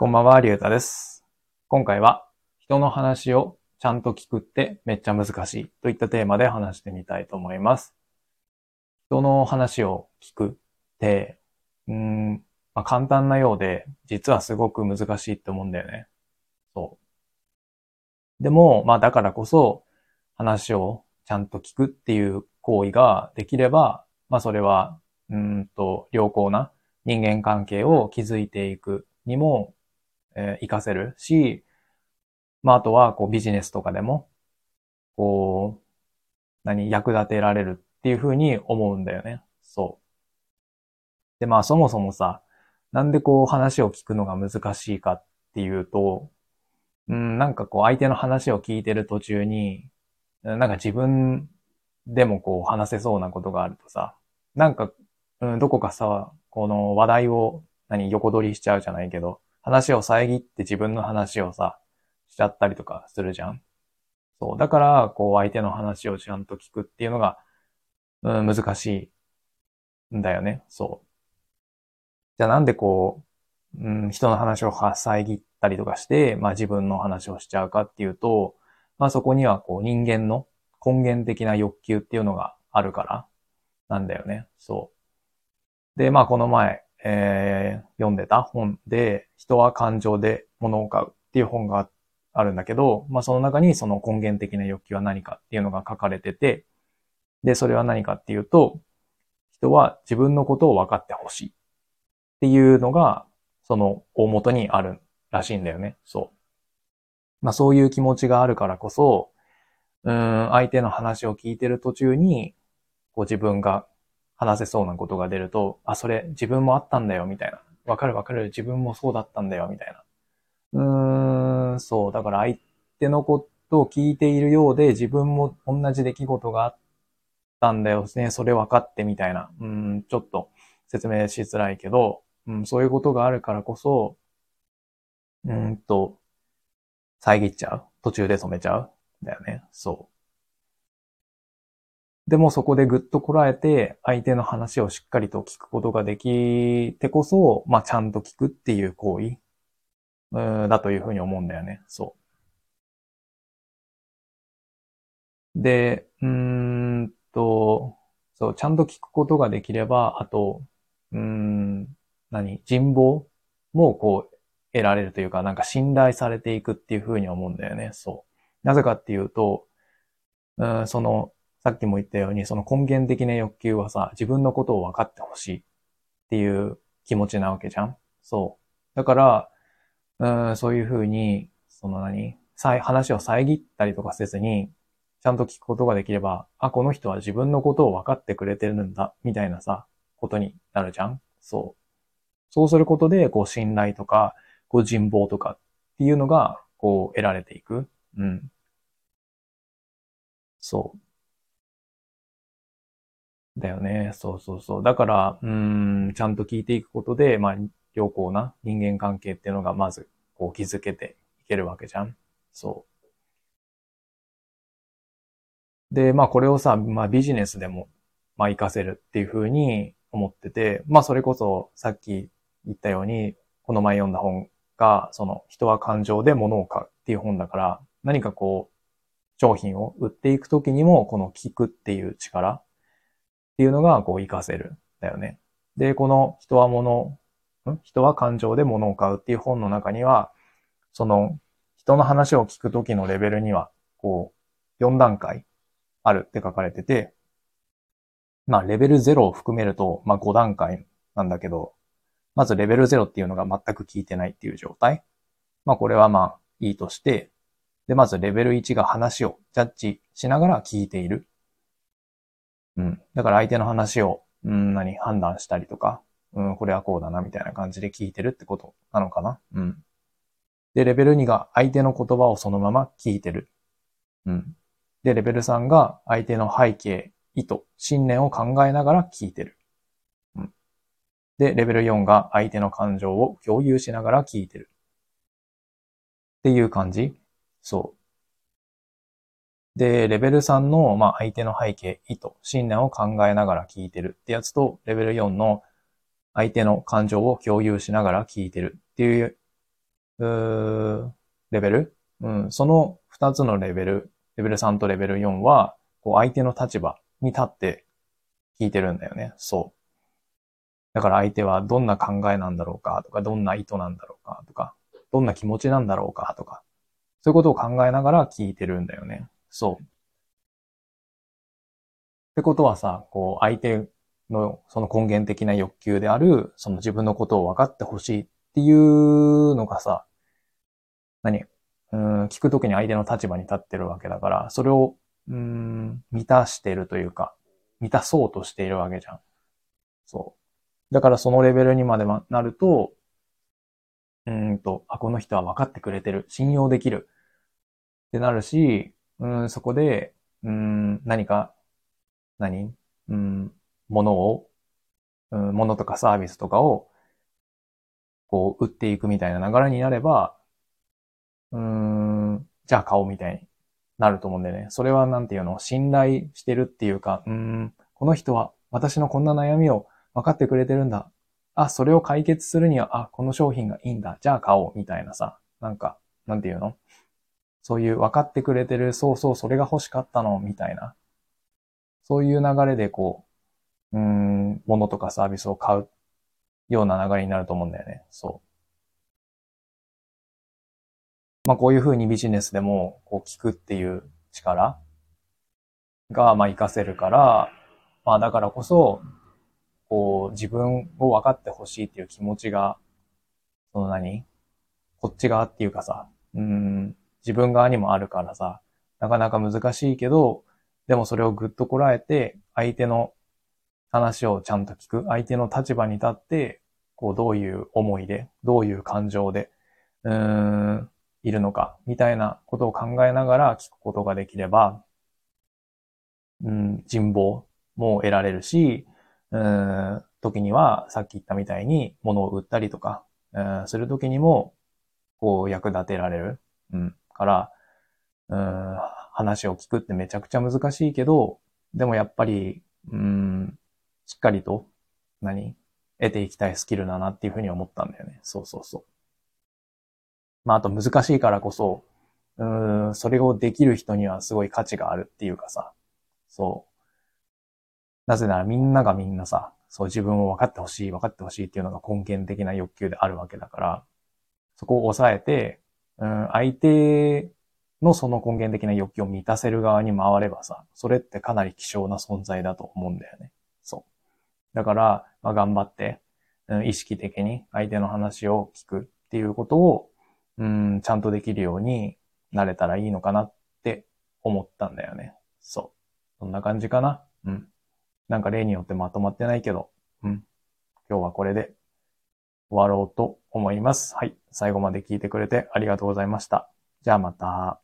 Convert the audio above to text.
こんばんは、りゅうたです。今回は、人の話をちゃんと聞くってめっちゃ難しいといったテーマで話してみたいと思います。人の話を聞くって、うん、まあ、簡単なようで、実はすごく難しいって思うんだよね。そう。でも、まあだからこそ、話をちゃんと聞くっていう行為ができれば、まあそれは、うんと、良好な人間関係を築いていくにも、えー活かせるし、まああとは、こうビジネスとかでも、こう、何、役立てられるっていうふうに思うんだよね。そう。で、まあそもそもさ、なんでこう話を聞くのが難しいかっていうと、うん、なんかこう相手の話を聞いてる途中に、なんか自分でもこう話せそうなことがあるとさ、なんか、うん、どこかさ、この話題を何横取りしちゃうじゃないけど、話を遮って自分の話をさ、しちゃったりとかするじゃん。そう。だから、こう相手の話をちゃんと聞くっていうのが、うん、難しいんだよね。そう。じゃあなんでこう、うん、人の話を遮ったりとかして、まあ自分の話をしちゃうかっていうと、まあそこにはこう人間の根源的な欲求っていうのがあるからなんだよね。そう。で、まあこの前、えー読んでた本で、人は感情で物を買うっていう本があるんだけど、まあその中にその根源的な欲求は何かっていうのが書かれてて、で、それは何かっていうと、人は自分のことを分かってほしいっていうのが、その大元にあるらしいんだよね。そう。まあそういう気持ちがあるからこそ、うん、相手の話を聞いてる途中に、こう自分が話せそうなことが出ると、あ、それ自分もあったんだよ、みたいな。わかるわかる、自分もそうだったんだよ、みたいな。うーん、そう。だから相手のことを聞いているようで、自分も同じ出来事があったんだよね、それ分かってみたいな。うん、ちょっと説明しづらいけど、うん、そういうことがあるからこそ、うんと、遮っちゃう。途中で止めちゃう。だよね。そう。でもそこでぐっとこらえて、相手の話をしっかりと聞くことができてこそ、まあ、ちゃんと聞くっていう行為、うんだというふうに思うんだよね。そう。で、うんと、そう、ちゃんと聞くことができれば、あと、うーん、何人望もこう、得られるというか、なんか信頼されていくっていうふうに思うんだよね。そう。なぜかっていうと、うん、その、さっきも言ったように、その根源的な欲求はさ、自分のことを分かってほしいっていう気持ちなわけじゃんそう。だから、うん、そういうふうに、その何さ話を遮ったりとかせずに、ちゃんと聞くことができれば、あ、この人は自分のことを分かってくれてるんだ、みたいなさ、ことになるじゃんそう。そうすることで、こう、信頼とか、こう、人望とかっていうのが、こう、得られていく。うん。そう。だよね。そうそうそう。だから、うん、ちゃんと聞いていくことで、まあ、良好な人間関係っていうのが、まず、こう、築けていけるわけじゃん。そう。で、まあ、これをさ、まあ、ビジネスでも、まあ、活かせるっていうふうに思ってて、まあ、それこそ、さっき言ったように、この前読んだ本が、その、人は感情で物を買うっていう本だから、何かこう、商品を売っていくときにも、この聞くっていう力っていうのが、こう、活かせる。だよね。で、この人は物、ん？人は感情で物を買うっていう本の中には、その、人の話を聞くときのレベルには、こう、4段階あるって書かれてて、まあ、レベル0を含めると、まあ、5段階なんだけど、まずレベル0っていうのが全く聞いてないっていう状態。まあ、これはまあ、いいとして、で、まずレベル1が話をジャッジしながら聞いている。うん。だから相手の話を、うん、何、判断したりとか、うん、これはこうだな、みたいな感じで聞いてるってことなのかな。うん。で、レベル2が相手の言葉をそのまま聞いてる。うん。で、レベル3が相手の背景、意図、信念を考えながら聞いてる。うん。で、レベル4が相手の感情を共有しながら聞いてる。っていう感じそう。で、レベル3の、まあ、相手の背景、意図、信念を考えながら聞いてるってやつと、レベル4の相手の感情を共有しながら聞いてるっていううーレベル？うん、その二つのレベル、レベル3とレベル4は、こう相手の立場に立って聞いてるんだよね。そう。だから相手はどんな考えなんだろうかとか、どんな意図なんだろうかとか、どんな気持ちなんだろうかとか、そういうことを考えながら聞いてるんだよね。そう。ってことはさ、こう相手のその根源的な欲求である、その自分のことを分かってほしいっていうのがさ、何？うん、聞くときに相手の立場に立ってるわけだから、それを、うん、満たしてるというか、満たそうとしているわけじゃん。そう。だからそのレベルにまでなると、うんと、あ、この人は分かってくれてる。信用できる。ってなるし、うん、そこで、うん、何か、何？うん、ものを、うん、ものとかサービスとかを、こう、売っていくみたいな流れになれば、うん、じゃあ買おうみたいになると思うんでね。それはなんていうの、信頼してるっていうか、うん、この人は私のこんな悩みを分かってくれてるんだ。あ、それを解決するには、あ、この商品がいいんだ。じゃあ買おうみたいなさ、なんか、なんていうの？そういう分かってくれてる、そうそう、それが欲しかったの、みたいな。そういう流れでこう、うーん、物とかサービスを買うような流れになると思うんだよね。そう。まあこういうふうにビジネスでもこう聞くっていう力がまあ活かせるから、まあだからこそ、こう自分を分かってほしいっていう気持ちが、その何？こっち側っていうかさ、うん、自分側にもあるからさ、なかなか難しいけど、でもそれをぐっとこらえて、相手の話をちゃんと聞く、相手の立場に立って、こうどういう思いで、どういう感情で、うーん、いるのか、みたいなことを考えながら聞くことができれば、うん、人望も得られるし、うん、時にはさっき言ったみたいに物を売ったりとか、うん、する時にも、こう役立てられる。うん、から、うん、話を聞くってめちゃくちゃ難しいけど、でもやっぱり、うん、しっかりと、何？得ていきたいスキルだなっていうふうに思ったんだよね。そうそうそう。まあ、あと難しいからこそ、うん、それをできる人にはすごい価値があるっていうかさ、そう。なぜならみんながみんなさ、そう自分を分かってほしい、分かってほしいっていうのが根源的な欲求であるわけだから、そこを抑えて、うん、相手のその根源的な欲求を満たせる側に回ればさ、それってかなり希少な存在だと思うんだよね。そう。だから、まあ、頑張って、うん、意識的に相手の話を聞くっていうことをうん、ちゃんとできるようになれたらいいのかなって思ったんだよね。そう。そんな感じかな。うん。なんか例によってまとまってないけど、うん。今日はこれで終わろうと思います。はい。最後まで聞いてくれてありがとうございました。じゃあまた。